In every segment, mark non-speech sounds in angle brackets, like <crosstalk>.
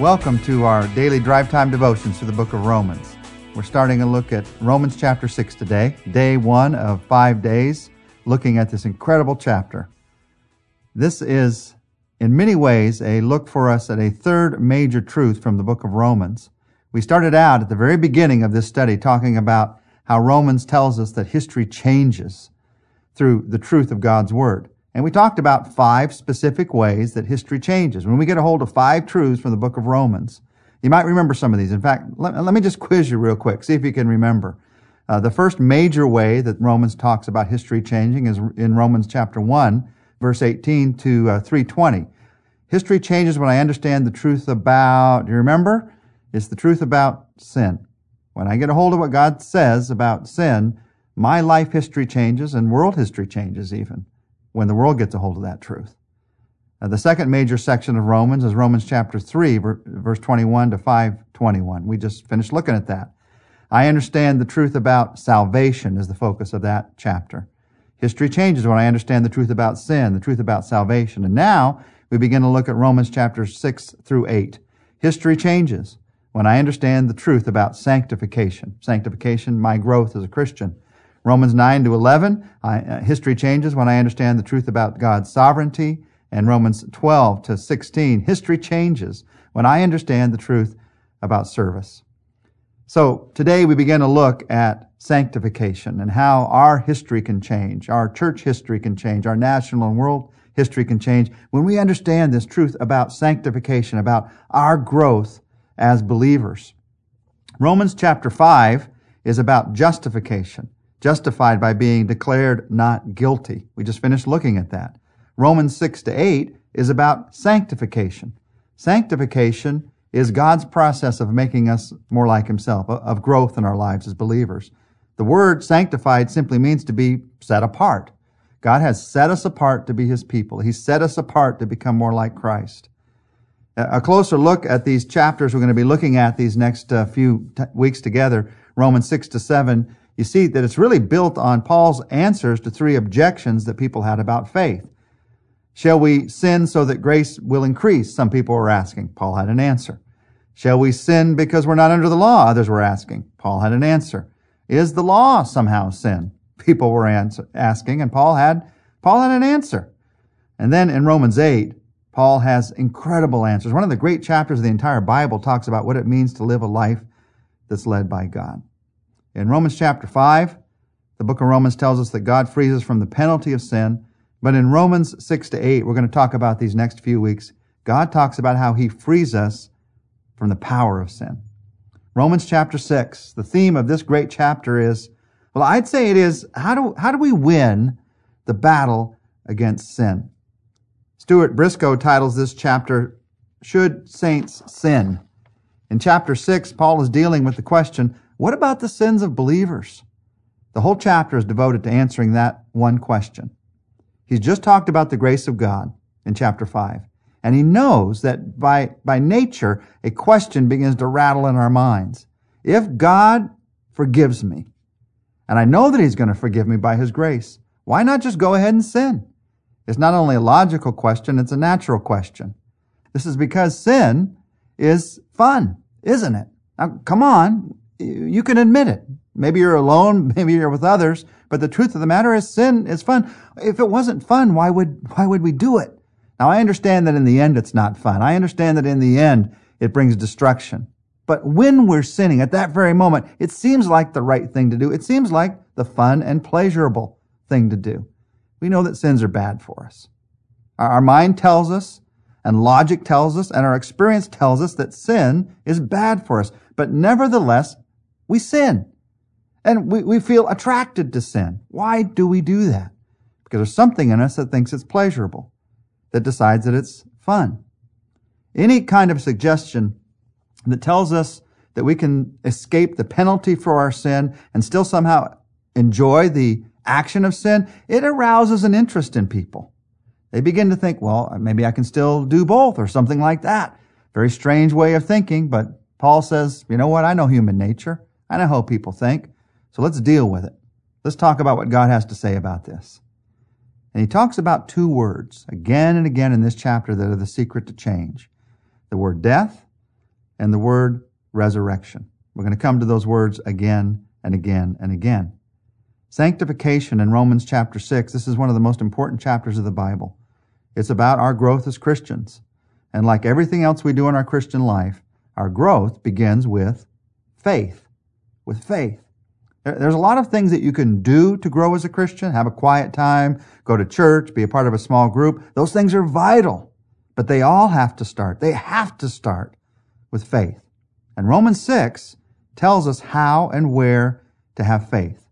Welcome to our daily drive time devotions to the book of Romans. We're starting a look at Romans chapter 6 today, day one of five days, looking at this incredible chapter. This is, in many ways, a look for us at a third major truth from the book of Romans. We started out at the very beginning of this study talking about how Romans tells us that history changes through the truth of God's Word. And we talked about five specific ways that history changes. When we get a hold of five truths from the book of Romans, you might remember some of these. In fact, let, let me just quiz you real quick, see if you can remember. Uh, the first major way that Romans talks about history changing is in Romans chapter 1, verse 18 to uh, 320. History changes when I understand the truth about, do you remember? It's the truth about sin. When I get a hold of what God says about sin, my life history changes and world history changes even when the world gets a hold of that truth. Now, the second major section of Romans is Romans chapter 3, verse 21 to 521. We just finished looking at that. I understand the truth about salvation is the focus of that chapter. History changes when I understand the truth about sin, the truth about salvation. And now we begin to look at Romans chapters 6 through 8. History changes when I understand the truth about sanctification. Sanctification, my growth as a Christian. Romans 9 to 11, I, uh, history changes when I understand the truth about God's sovereignty. And Romans 12 to 16, history changes when I understand the truth about service. So today we begin to look at sanctification and how our history can change, our church history can change, our national and world history can change when we understand this truth about sanctification, about our growth as believers. Romans chapter 5 is about justification justified by being declared not guilty. We just finished looking at that. Romans 6 to 8 is about sanctification. Sanctification is God's process of making us more like Himself, of growth in our lives as believers. The word sanctified simply means to be set apart. God has set us apart to be His people. He's set us apart to become more like Christ. A closer look at these chapters we're going to be looking at these next uh, few t- weeks together, Romans 6 to 7, you see that it's really built on Paul's answers to three objections that people had about faith. Shall we sin so that grace will increase? Some people were asking. Paul had an answer. Shall we sin because we're not under the law? Others were asking. Paul had an answer. Is the law somehow sin? <laughs> People were answer, asking, and Paul had, Paul had an answer. And then in Romans 8, Paul has incredible answers. One of the great chapters of the entire Bible talks about what it means to live a life that's led by God. In Romans chapter 5, the book of Romans tells us that God frees us from the penalty of sin. But in Romans 6 to 8, we're going to talk about these next few weeks. God talks about how he frees us from the power of sin. Romans chapter 6, the theme of this great chapter is, well, I'd say it is, how do, how do we win the battle against sin? Stuart Briscoe titles this chapter, Should Saints Sin? In chapter 6, Paul is dealing with the question, what about the sins of believers? The whole chapter is devoted to answering that one question. He's just talked about the grace of God in chapter 5. And he knows that by, by nature, a question begins to rattle in our minds. If God forgives me, and I know that he's going to forgive me by his grace, why not just go ahead and sin? It's not only a logical question, it's a natural question. This is because sin is fun, isn't it? Now, come on you can admit it. Maybe you're alone, <laughs> maybe you're with others, but the truth of the matter is sin is fun. If it wasn't fun, why would, why would we do it? Now I understand that in the end it's not fun. I understand that in the end it brings destruction. But when we're sinning at that very moment, it seems like the right thing to do. It seems like the fun and pleasurable thing to do. We know that sins are bad for us. Our mind tells us, and logic tells us, and our experience tells us that sin is bad for us. But nevertheless, we sin. And we, we feel attracted to sin. Why do we do that? Because there's something in us that thinks it's pleasurable, that decides that it's fun. Any kind of suggestion that tells us that we can escape the penalty for our sin and still somehow enjoy the action of sin, it arouses an interest in people. They begin to think, well, maybe I can still do both or something like that. Very strange way of thinking, but Paul says, you know what? I know human nature. I know how people think. So let's deal with it. Let's talk about what God has to say about this. And he talks about two words again and again in this chapter that are the secret to change. The word death and the word resurrection. We're going to come to those words again and again and again. Sanctification in Romans chapter 6, this is one of the most important chapters of the Bible. It's about our growth as Christians. And like everything else we do in our Christian life, our growth begins with faith. With faith. There's a lot of things that you can do to grow as a Christian, have a quiet time, go to church, be a part of a small group. Those things are vital, but they all have to start. They have to start with faith. And Romans 6 tells us how and where to have faith.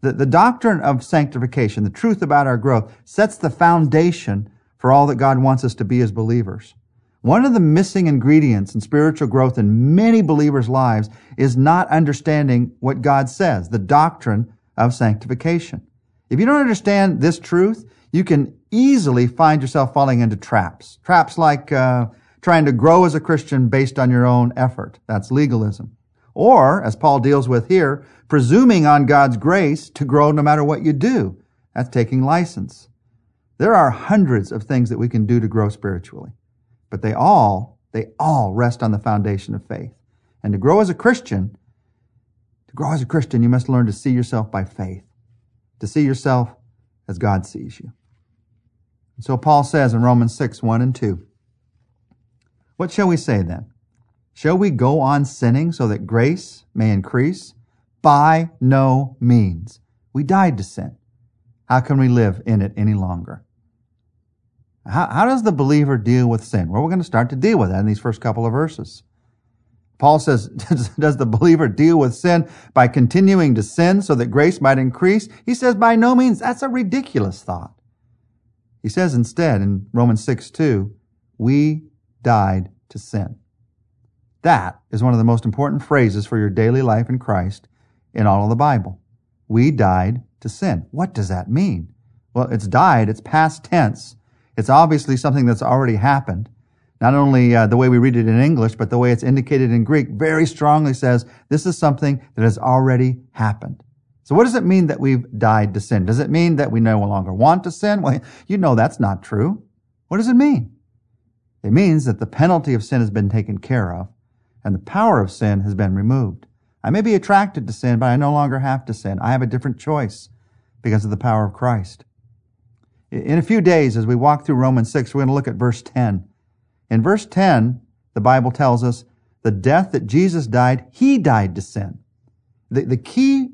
The, the doctrine of sanctification, the truth about our growth, sets the foundation for all that God wants us to be as believers. One of the missing ingredients in spiritual growth in many believers' lives is not understanding what God says, the doctrine of sanctification. If you don't understand this truth, you can easily find yourself falling into traps. Traps like uh, trying to grow as a Christian based on your own effort. That's legalism. Or, as Paul deals with here, presuming on God's grace to grow no matter what you do. That's taking license. There are hundreds of things that we can do to grow spiritually. But they all, they all rest on the foundation of faith. And to grow as a Christian, to grow as a Christian, you must learn to see yourself by faith, to see yourself as God sees you. And so Paul says in Romans 6, 1 and 2, What shall we say then? Shall we go on sinning so that grace may increase? By no means. We died to sin. How can we live in it any longer? How, how does the believer deal with sin? Well, we're going to start to deal with that in these first couple of verses. Paul says, <laughs> does the believer deal with sin by continuing to sin so that grace might increase? He says, by no means. That's a ridiculous thought. He says instead in Romans 6 2, we died to sin. That is one of the most important phrases for your daily life in Christ in all of the Bible. We died to sin. What does that mean? Well, it's died, it's past tense. It's obviously something that's already happened. Not only uh, the way we read it in English, but the way it's indicated in Greek very strongly says this is something that has already happened. So what does it mean that we've died to sin? Does it mean that we no longer want to sin? Well, you know that's not true. What does it mean? It means that the penalty of sin has been taken care of and the power of sin has been removed. I may be attracted to sin, but I no longer have to sin. I have a different choice because of the power of Christ. In a few days, as we walk through Romans 6, we're going to look at verse 10. In verse 10, the Bible tells us the death that Jesus died, he died to sin. The, the key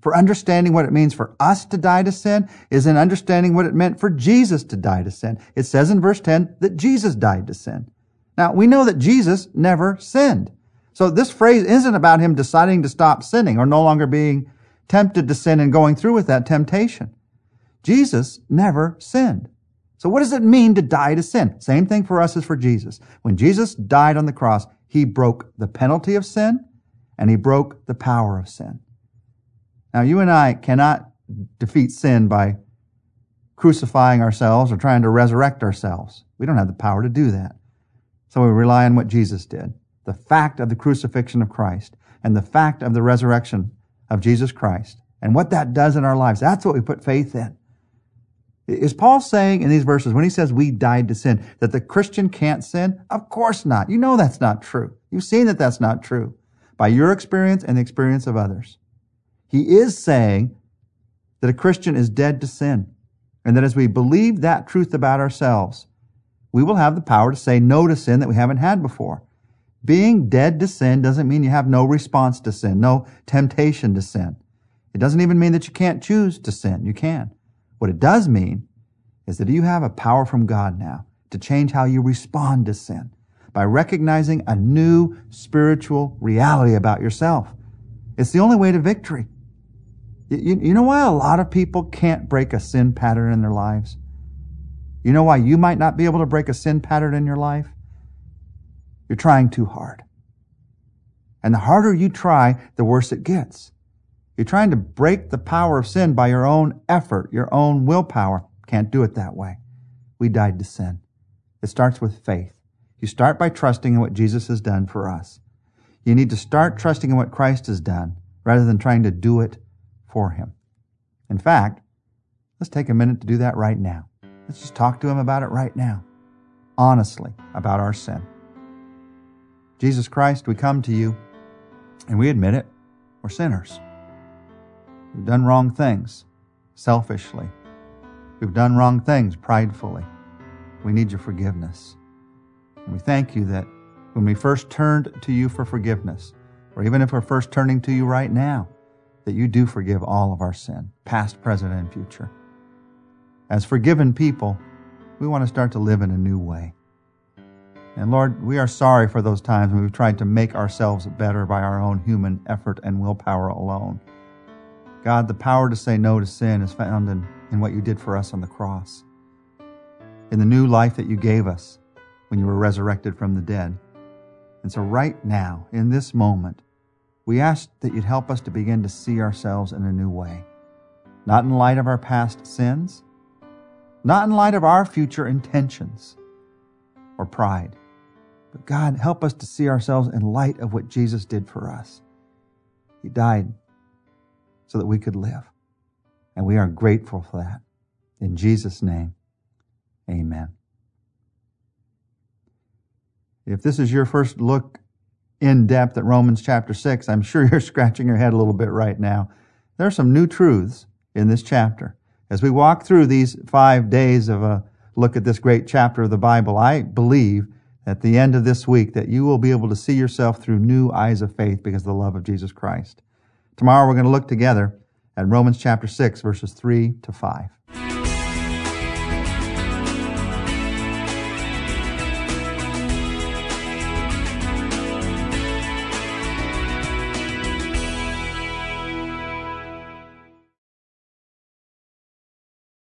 for understanding what it means for us to die to sin is in understanding what it meant for Jesus to die to sin. It says in verse 10 that Jesus died to sin. Now, we know that Jesus never sinned. So this phrase isn't about him deciding to stop sinning or no longer being tempted to sin and going through with that temptation. Jesus never sinned. So what does it mean to die to sin? Same thing for us as for Jesus. When Jesus died on the cross, he broke the penalty of sin and he broke the power of sin. Now you and I cannot defeat sin by crucifying ourselves or trying to resurrect ourselves. We don't have the power to do that. So we rely on what Jesus did. The fact of the crucifixion of Christ and the fact of the resurrection of Jesus Christ and what that does in our lives. That's what we put faith in. Is Paul saying in these verses, when he says we died to sin, that the Christian can't sin? Of course not. You know that's not true. You've seen that that's not true by your experience and the experience of others. He is saying that a Christian is dead to sin and that as we believe that truth about ourselves, we will have the power to say no to sin that we haven't had before. Being dead to sin doesn't mean you have no response to sin, no temptation to sin. It doesn't even mean that you can't choose to sin. You can. What it does mean is that you have a power from God now to change how you respond to sin by recognizing a new spiritual reality about yourself. It's the only way to victory. You, you, know why a lot of people can't break a sin pattern in their lives? You know why you might not be able to break a sin pattern in your life? You're trying too hard. And the harder you try, the worse it gets. You're trying to break the power of sin by your own effort, your own willpower. Can't do it that way. We died to sin. It starts with faith. You start by trusting in what Jesus has done for us. You need to start trusting in what Christ has done rather than trying to do it for him. In fact, let's take a minute to do that right now. Let's just talk to him about it right now. Honestly, about our sin. Jesus Christ, we come to you and we admit it. We're sinners. We've done wrong things selfishly. We've done wrong things pridefully. We need your forgiveness. And we thank you that when we first turned to you for forgiveness, or even if we're first turning to you right now, that you do forgive all of our sin, past, present, and future. As forgiven people, we want to start to live in a new way. And Lord, we are sorry for those times when we've tried to make ourselves better by our own human effort and willpower alone. God, the power to say no to sin is found in, in what you did for us on the cross, in the new life that you gave us when you were resurrected from the dead. And so, right now, in this moment, we ask that you'd help us to begin to see ourselves in a new way, not in light of our past sins, not in light of our future intentions or pride but God, help us to see ourselves in light of what Jesus did for us. He died so that we could live. And we are grateful for that. In Jesus' name, amen. If this is your first look in depth at Romans chapter 6, I'm sure <laughs> you're scratching your head a little bit right now. There are some new truths in this chapter. As we walk through these five days of a look at this great chapter of the Bible, I believe at the end of this week that you will be able to see yourself through new eyes of faith because of the love of Jesus Christ. Tomorrow we're going to look together at Romans chapter 6, verses 3 to 5.